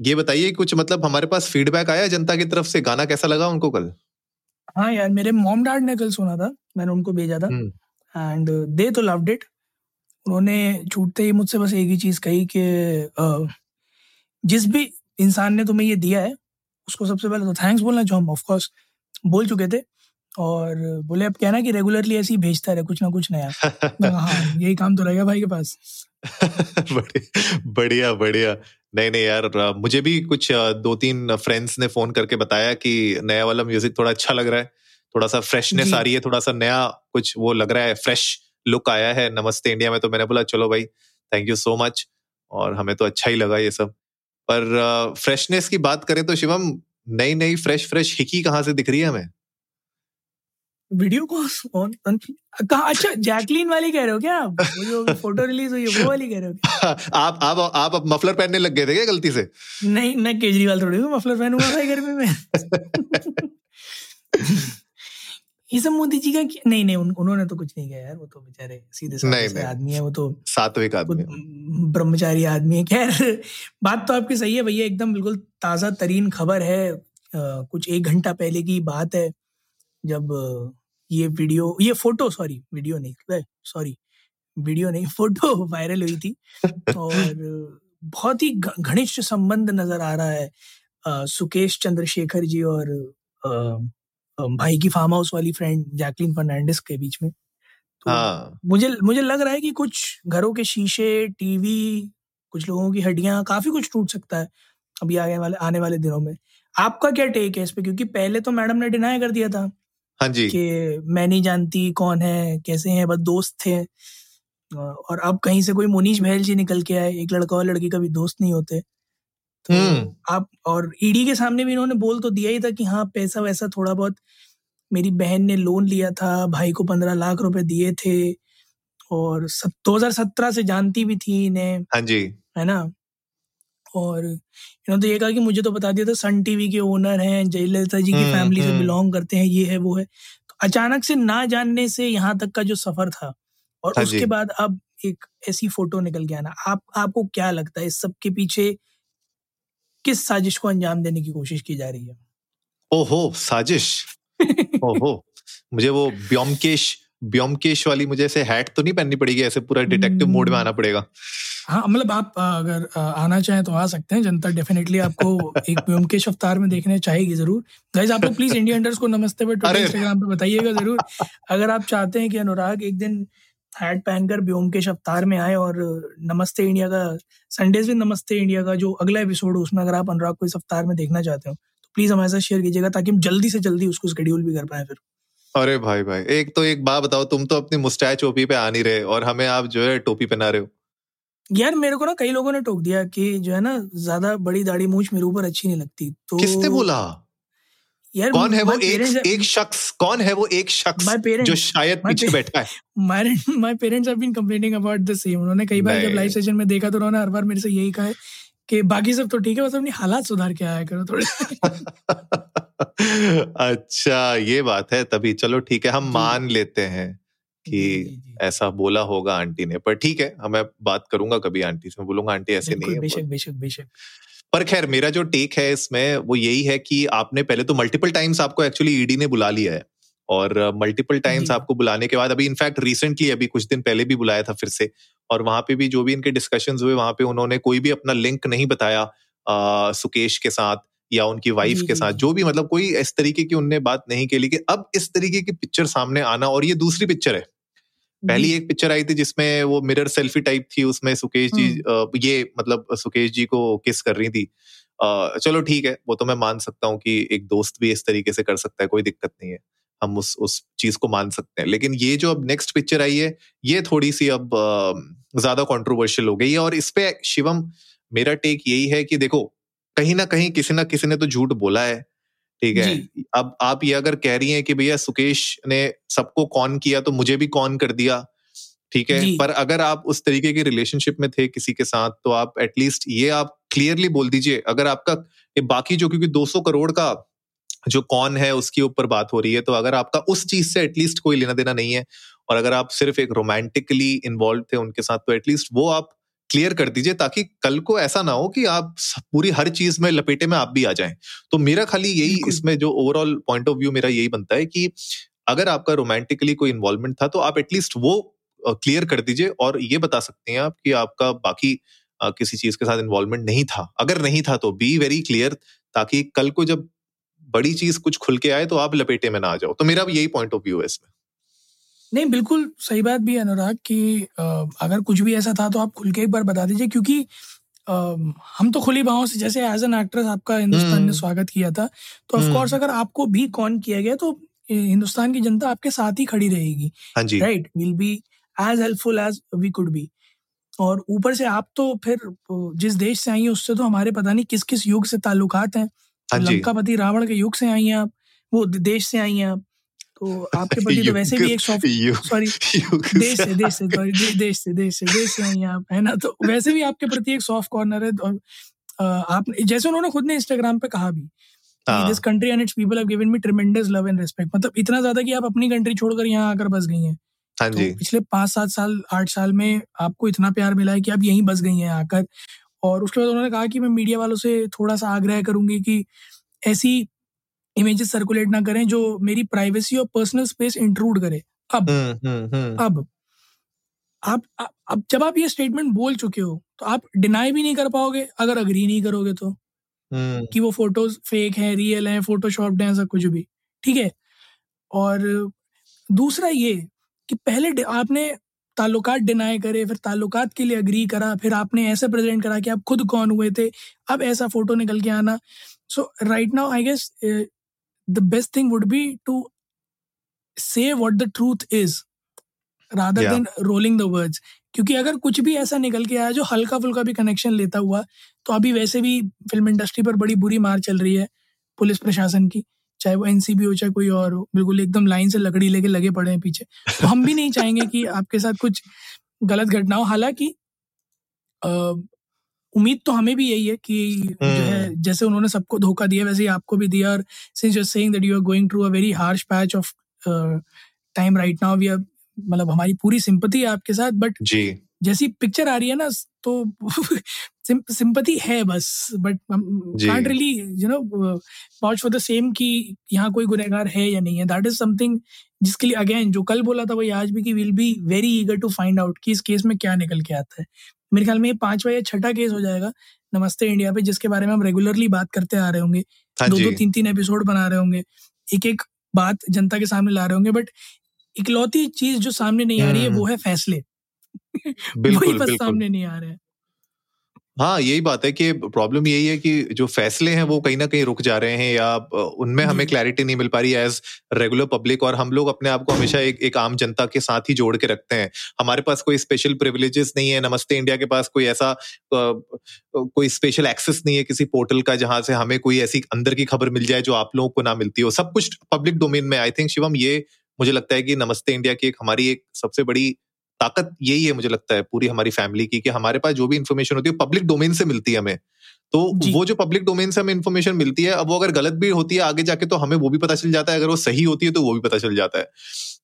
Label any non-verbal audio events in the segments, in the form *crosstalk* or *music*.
ये बताइए कुछ मतलब हमारे पास फीडबैक आया जनता की तरफ़ से? गाना कैसा लगा उनको कल? हाँ यार मेरे मॉम डैड ने कल सुना था। मैंने उनको भेजा था। हम्म, एंड दे तो लव्ड इट उन्होंने छूटते ही मुझसे बस एक ही चीज़ कही कि जिस भी इंसान ने तुम्हें ये दिया है उसको सबसे पहले तो थैंक्स बोलना जो हम ऑफकोर्स बोल चुके थे। और बोले अब कहना कि रेगुलरली ऐसे ही भेजता रहे कुछ ना कुछ नया। *laughs* हाँ यही काम तो रहेगा भाई के पास। *laughs* बढ़िया बढ़िया। नहीं नहीं यार मुझे भी कुछ दो तीन फ्रेंड्स ने फ़ोन करके बताया कि नया वाला म्यूज़िक थोड़ा अच्छा लग रहा है थोड़ा सा फ्रेशनेस आ रही है थोड़ा सा नया कुछ वो लग रहा है फ्रेश लुक आया है नमस्ते इंडिया में तो मैंने बोला चलो भाई थैंक यू सो मच और हमें तो अच्छा ही लगा ये सब। पर फ्रेशनेस की बात करें तो शिवम नई नई फ्रेश फ्रेश हिकी कहाँ से दिख रही है हमें? वीडियो को ऑन कहा? अच्छा जैकलीन वाली कह रहे हो क्या आप? वो जो *laughs* फ़ोटो रिलीज़ हुई है वो वाली कह रहे हो आप आप आप अब मफलर पहनने लग गए थे क्या गलती से? नहीं मैं केजरीवाल थोड़ी हूँ मफलर पहनूँगा भाई घर में *laughs* ये सब मोदी जी का नहीं नहीं उन, उन्होंने तो कुछ नहीं किया यार वो तो बेचारे सीधे आदमी है वो तो सात्विक आदमी ब्रह्मचारी आदमी है। खैर बात तो आपकी सही है भैया एकदम बिल्कुल ताज़ा तरीन खबर है। कुछ एक घंटा पहले की बात है। जब ये वीडियो ये फ़ोटो सॉरी वीडियो नहीं सॉरी वीडियो नहीं फ़ोटो *laughs* वायरल हुई थी और बहुत ही घनिष्ठ संबंध नज़र आ रहा है सुकेश चंद्रशेखर जी और भाई की फार्म हाउस वाली फ्रेंड जैकलिन फर्नांडिस के बीच में। तो हाँ। मुझे मुझे लग रहा है कि कुछ घरों के शीशे टीवी कुछ लोगों की हड्डियाँ काफ़ी कुछ टूट सकता है अभी आगे वाले आने वाले दिनों में। आपका क्या टेक है इस पे? क्योंकि पहले तो मैडम ने डिनाई कर दिया था। हाँ जी। कि मैं नहीं जानती कौन है कैसे हैं बस दोस्त थे। और अब कहीं से कोई मुनीश बहल जी निकल के आए एक लड़का और लड़की कभी दोस्त नहीं होते। तो हम्म। आप और ईडी के सामने भी इन्होंने बोल तो दिया ही था कि हाँ पैसा वैसा थोड़ा बहुत मेरी बहन ने लोन लिया था भाई को पंद्रह लाख रुपए दिए थे। और दो हज़ार सत्रह से जानती भी थी इन्हें हाँ जी। है ना? और इन्होंने तो ये कहा कि मुझे तो बता दिया था सन टीवी के ओनर हैं जयललिता जी की हम्म, फैमिली से हम्म। बिलोंग करते हैं ये है वो है। तो अचानक से ना जानने से यहाँ तक का जो सफ़र था और हाँ उसके बाद अब एक ऐसी फ़ोटो निकल के आना आप आपको क्या लगता है इस सब के पीछे किस साजिश को अंजाम देने की कोशिश की जा रही है? ओहो साजिश? *laughs* ओहो मुझे वो ब्योमकेश ब्योमकेश वाली मुझे ऐसे हैट तो नहीं पहननी पड़ेगी ऐसे पूरा डिटेक्टिव मोड में आना पड़ेगा। हाँ मतलब आप अगर आना चाहें तो आ सकते हैं। जनता डेफिनेटली आपको *laughs* एक व्योमकेश अवतार में देखने चाहेगी ज़रूर। गाइज़ आप लोग प्लीज़ इंडिया अंडर्स को नमस्ते पे ट्विटर इंस्टाग्राम पे बताइएगा ज़रूर। अगर आप चाहते हैं कि अनुराग एक दिन हैट पहनकर व्योमकेश अवतार में आए और नमस्ते इंडिया का संडेज विद नमस्ते इंडिया का जो अगला एपिसोड है उसमें अगर आप अनुराग को इस अवतार में देखना चाहते हो तो प्लीज़ हमारे साथ शेयर कीजिएगा ताकि हम जल्दी से जल्दी उसको शेड्यूल भी कर पाए फिर। अरे भाई भाई एक तो एक बात बताओ तुम तो अपनी मुस्टैच ओपी पे आ नहीं रहे और हमें आप जो है टोपी पहना रहे हो। यार मेरे को ना कई लोगों ने टोक दिया कि जो है ना ज़्यादा बड़ी दाढ़ी मूछ मेरे ऊपर अच्छी नहीं लगती। तो किसने बोला? यार कौन है वो एक एक शख्स? कौन है वो एक शख्स जो शायद पीछे बैठा है? my *laughs* my parents have been complaining about the same उन्होंने कई बार जब लाइव सेशन में देखा तो उन्होंने हर बार मेरे से यही कहा है कि बाकी सब तो ठीक है बस अपनी हालात सुधार के आया करो थोड़े। *laughs* अच्छा ये बात है तभी। चलो ठीक है हम मान लेते हैं। कि जी, जी। ऐसा बोला होगा आंटी ने पर ठीक है हमें बात करूँगा कभी आंटी से मैं बोलूँगा आंटी ऐसे नहीं है बेशक बेशक बेशक। पर खैर मेरा जो टेक है इसमें वो यही है कि आपने पहले तो मल्टीपल टाइम्स आपको एक्चुअली ईडी ने बुला लिया है और मल्टीपल टाइम्स आपको बुलाने के बाद अभी इनफैक्ट रिसेंटली अभी कुछ दिन पहले भी बुलाया था फिर से और वहाँ पे भी जो भी इनके डिस्कशन हुए वहाँ पे उन्होंने कोई भी अपना लिंक नहीं बताया आ, सुकेश के साथ या उनकी वाइफ के साथ जो। भी मतलब कोई इस तरीके की उनने बात नहीं के लिए कि अब इस तरीके की पिक्चर सामने आना और ये दूसरी पिक्चर है। पहली एक पिक्चर आई थी जिसमें वो मिरर सेल्फी टाइप थी उसमें सुकेश जी हम्म। ये मतलब सुकेश जी को किस कर रही थी। चलो ठीक है वो तो मैं मान सकता हूँ कि एक दोस्त भी इस तरीके से कर सकता है कोई दिक्कत नहीं है। हम उस उस चीज़ को मान सकते हैं। लेकिन ये जो अब नेक्स्ट पिक्चर आई है ये थोड़ी सी अब ज़्यादा कंट्रोवर्शियल हो गई है और इस पे शिवम मेरा टेक यही है कि देखो कहीं ना कहीं किसी ना किसी ने तो झूठ बोला है। ठीक है? अब आप ये अगर कह रही हैं कि भैया सुकेश ने सबको कॉन किया तो मुझे भी कॉन कर दिया ठीक है? पर अगर आप उस तरीके की रिलेशनशिप में थे किसी के साथ तो आप एटलीस्ट ये आप क्लियरली बोल दीजिए अगर आपका ये बाकी जो क्योंकि 200 करोड़ का जो कौन है उसके ऊपर बात हो रही है तो अगर आपका उस चीज़ से एटलीस्ट कोई लेना देना नहीं है और अगर आप सिर्फ़ एक रोमांटिकली इन्वॉल्व थे उनके साथ तो एटलीस्ट वो आप क्लियर कर दीजिए ताकि कल को ऐसा ना हो कि आप पूरी हर चीज़ में लपेटे में आप भी आ जाएँ। तो मेरा खाली यही इसमें जो ओवरऑल पॉइंट ऑफ़ व्यू मेरा यही बनता है कि अगर आपका रोमांटिकली कोई इन्वॉल्वमेंट था तो आप एटलीस्ट वो क्लियर कर दीजिए और ये बता सकते हैं आप कि आपका बाकी किसी चीज़ के साथ इन्वॉल्वमेंट नहीं था। अगर नहीं था तो बी वेरी क्लियर ताकि कल को जब बड़ी चीज़ कुछ खुल के आए तो आप लपेटे में ना आ जाओ। तो मेरा यही पॉइंट ऑफ़ व्यू है इसमें। नहीं बिल्कुल सही बात भी है अनुराग कि अगर कुछ भी ऐसा था तो आप खुल के एक बार बता दीजिए क्योंकि हम तो खुली बाहों से जैसे एज एन एक्ट्रेस आपका हिंदुस्तान ने हम्म। स्वागत किया था तो ऑफ़ कोर्स हम्म। अगर आपको भी कॉन किया गया तो हिंदुस्तान की जनता आपके साथ ही खड़ी रहेगी। Right will be as helpful as we could be और ऊपर से आप तो फिर जिस देश से आई हैं उससे तो हमारे पता नहीं किस किस युग से ताल्लुकात हैं। हाँ लंकापति रावण के युग से आई हैं आप वो देश से आई हैं आप। तो आपके प्रति तो वैसे भी एक सॉफ्ट सॉरी देश से देश से सॉरी देश से देश से देश से हैं आप है ना? तो वैसे भी आपके प्रति एक सॉफ्ट कॉर्नर है और आप जैसे उन्होंने खुद ने इंस्टाग्राम पे कहा भी this country and its people have given me tremendous love and respect मतलब इतना ज़्यादा कि आप अपनी कंट्री छोड़कर यहाँ आकर बस गई हैं। हाँ तो पिछले पाँच सात साल आठ साल में आपको इतना प्यार मिला है कि आप यहीं बस गई हैं आकर। और उसके बाद उन्होंने कहा कि मैं मीडिया वालों से थोड़ा सा आग्रह करूँगी कि ऐसी इमेजेस सर्कुलेट ना करें जो मेरी प्राइवेसी और पर्सनल स्पेस इंट्रूड करे। अब। हम्म हम्म हम्म। अब। आप अब जब आप ये स्टेटमेंट बोल चुके हो तो आप डिनाई भी नहीं कर पाओगे अगर अग्री नहीं करोगे तो। कि वो फ़ोटोज़ फेक हैं रियल हैं फोटोशॉप्ड हैं ऐसा कुछ भी। ठीक है? और दूसरा ये कि पहले आपने ताल्लुकात डिनाई करे फिर ताल्लुकात के लिए अग्री करा फिर आपने ऐसे प्रेजेंट करा कि आप खुद कौन हुए थे अब ऐसा फ़ोटो निकल के आना। So right now I guess the best thing would be to say what the truth is rather या देन रोलिंग द वर्ड्स क्योंकि अगर कुछ भी ऐसा निकल के आया जो हल्का फुल्का भी कनेक्शन लेता हुआ तो अभी वैसे भी फ़िल्म इंडस्ट्री पर बड़ी बुरी मार चल रही है पुलिस प्रशासन की चाहे वो एनसीबी हो चाहे कोई और हो बिल्कुल एकदम लाइन से लकड़ी लेके लगे पड़े हैं पीछे। तो हम भी नहीं चाहेंगे कि आपके साथ कुछ गलत घटना हो। हालाँकि उम्मीद तो हमें भी यही है कि जो है जैसे उन्होंने सबको धोखा दिया वैसे ही आपको भी दिया। और since you saying that you are going through a very harsh patch of time right now we are मतलब हमारी पूरी सिंपथी है आपके साथ बट जी। जैसी पिक्चर आ रही है ना तो *laughs* सिंपथी है बस but can't really you know watch for the same कि यहाँ कोई गुनहगार है या नहीं है। दैट इज़ समथिंग जिसके लिए अगेन जो कल बोला था वही आज भी कि will be very eager to find out कि इस केस में क्या निकल के आता है। मेरे ख्याल में ये पांचवा या छठा केस हो जाएगा। नमस्ते इंडिया पे जिसके बारे में हम रेगुलरली बात करते आ रहे होंगे। दो दो तीन तीन एपिसोड बना रहे होंगे। एक एक बात जनता के सामने ला रहे होंगे बट इकलौती चीज़ जो सामने नहीं आ रही है हम्म। वो है फैसले। *laughs* वही बिल्कुल बस बिल्कुल। सामने नहीं आ रहे हैं। हाँ यही बात है कि प्रॉब्लम यही है कि जो फैसले हैं वो कहीं ना कहीं रुक जा रहे हैं या उनमें हमें क्लैरिटी नहीं मिल पा रही एज रेगुलर पब्लिक और हम लोग अपने आप को हमेशा एक एक आम जनता के साथ ही जोड़ के रखते हैं। हमारे पास कोई स्पेशल प्रिविलेजेस नहीं है नमस्ते इंडिया के पास कोई ऐसा कोई स्पेशल एक्सेस नहीं है किसी पोर्टल का जहाँ से हमें कोई ऐसी अंदर की खबर मिल जाए जो आप लोगों को ना मिलती हो। सब कुछ पब्लिक डोमेन में आई थिंक शिवम ये मुझे लगता है कि नमस्ते इंडिया की एक हमारी एक सबसे बड़ी ताकत यही है मुझे लगता है पूरी हमारी फैमिली की कि हमारे पास जो भी इन्फॉर्मेशन होती है पब्लिक डोमेन से मिलती है हमें। तो वो जो पब्लिक डोमेन से हमें इन्फॉर्मेशन मिलती है अब वो अगर गलत भी होती है आगे जाके तो हमें वो भी पता चल जाता है अगर वो सही होती है तो वो भी पता चल जाता है।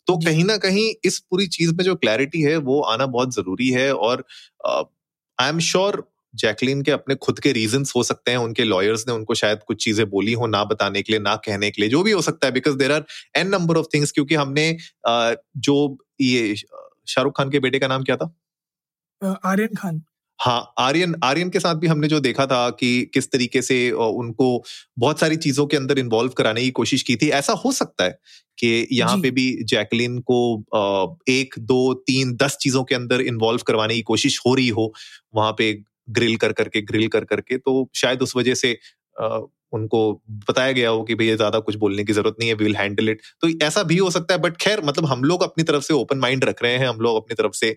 तो कहीं ना कहीं इस पूरी चीज़ में जो क्लैरिटी है वो आना बहुत ज़रूरी है और आई एम श्योर जैकलिन के अपने खुद के रीजंस हो सकते हैं उनके लॉयर्स ने उनको शायद कुछ चीज़ें बोली हो ना बताने के लिए ना कहने के लिए जो भी हो सकता है because there are an number of things क्योंकि हमने जो ये शाहरुख खान के बेटे का नाम क्या था? आर्यन खान। हाँ आर्यन आर्यन के साथ भी हमने जो देखा था कि किस तरीके से उनको बहुत सारी चीज़ों के अंदर इन्वॉल्व कराने की कोशिश की थी। ऐसा हो सकता है कि यहाँ पे भी जैकलिन को एक दो तीन दस चीज़ों के अंदर इन्वॉल्व करवाने की कोशिश हो रही हो वहाँ पे ग्रिल कर करके ग्रिल कर करके तो शायद उस वजह से उनको बताया गया हो कि भैया ज़्यादा कुछ बोलने की ज़रूरत नहीं है वी विल हैंडल इट तो ऐसा भी हो सकता है बट खैर मतलब हम लोग अपनी तरफ़ से ओपन माइंड रख रहे हैं हम लोग अपनी तरफ़ से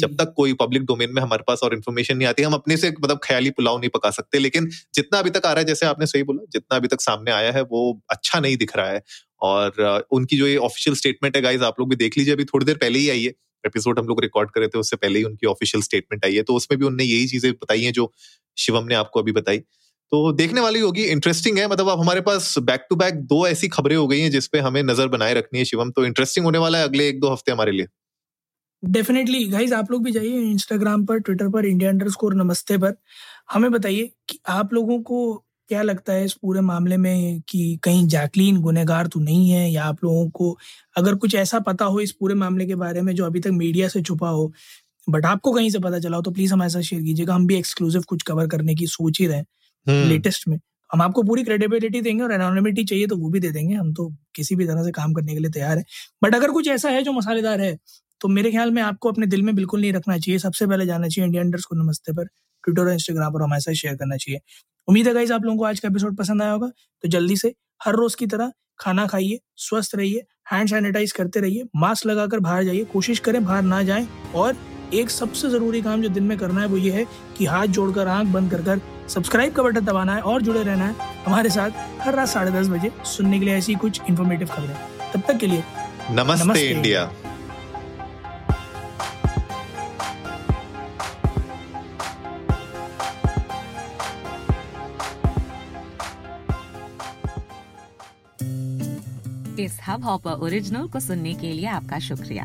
जब तक कोई पब्लिक डोमेन में हमारे पास और इन्फॉर्मेशन नहीं आती हम अपने से मतलब ख्याली पुलाव नहीं पका सकते लेकिन जितना अभी तक आ रहा है जैसे आपने सही बोला जितना अभी तक सामने आया है वो अच्छा नहीं दिख रहा है। और उनकी जो ये ऑफिशियल स्टेटमेंट है गाइज़ आप लोग भी देख लीजिए अभी थोड़ी देर पहले ही आई है एपिसोड हम लोग रिकॉर्ड करे थे उससे पहले ही उनकी ऑफिशियल स्टेटमेंट आई है तो उसमें भी उनने यही चीज़ें बताई हैं जो शिवम ने आपको अभी बताई। तो देखने वाली होगी इंटरेस्टिंग है। मतलब अब हमारे पास बैक टू बैक दो ऐसी खबरें हो गई हैं जिसपे हमें नज़र बनाए रखनी है शिवम। तो इंटरेस्टिंग होने वाला है अगले एक दो हफ़्ते हमारे लिए। डेफिनेटली गाइज़ आप लोग भी जाइए इंस्टाग्राम पर ट्विटर पर इंडिया अंडर स्कोर नमस्ते पर। हमें बताइए कि आप लोगों को क्या लगता है इस पूरे मामले में कि कहीं जैकलीन गुनेगार तो नहीं है? या आप लोगों को अगर कुछ ऐसा पता हो इस पूरे मामले के बारे में जो अभी तक मीडिया से छुपा हो बट आपको कहीं से पता चला हो तो प्लीज़ हमारे साथ शेयर कीजिएगा। हम भी एक्सक्लूसिव कुछ कवर करने की सोच ही रहे लेटेस्ट में। हम आपको पूरी क्रेडिबिलिटी देंगे और एनोनिमिटी चाहिए तो वो भी दे देंगे। हम तो किसी भी तरह से काम करने के लिए तैयार है। बट अगर कुछ ऐसा है जो मसालेदार है तो मेरे ख्याल में आपको अपने दिल में बिल्कुल नहीं रखना चाहिए। सबसे पहले जाना चाहिए इंडिया को नमस्ते पर ट्विटर और इंस्टाग्राम पर हमारे साथ शेयर करना चाहिए। उम्मीद है गाइज़ आप लोगों को आज का एपिसोड पसंद आया होगा। तो जल्दी से हर रोज की तरह खाना खाइए, स्वस्थ रहिए हैंड सैनिटाइज करते रहिए मास्क लगाकर बाहर जाइए, कोशिश करें बाहर ना जाएँ और एक सबसे ज़रूरी काम जो दिन में करना है वो ये है कि हाथ जोड़कर आँख बंद कर कर सब्सक्राइब का बटन दबाना है और जुड़े रहना है हमारे साथ हर रात साढ़े दस बजे सुनने के लिए ऐसी कुछ इन्फॉर्मेटिव खबरें। तब तक के लिए नमस्ते, नमस्ते। इंडिया। इस हब हॉपर ओरिजिनल को सुनने के लिए आपका शुक्रिया।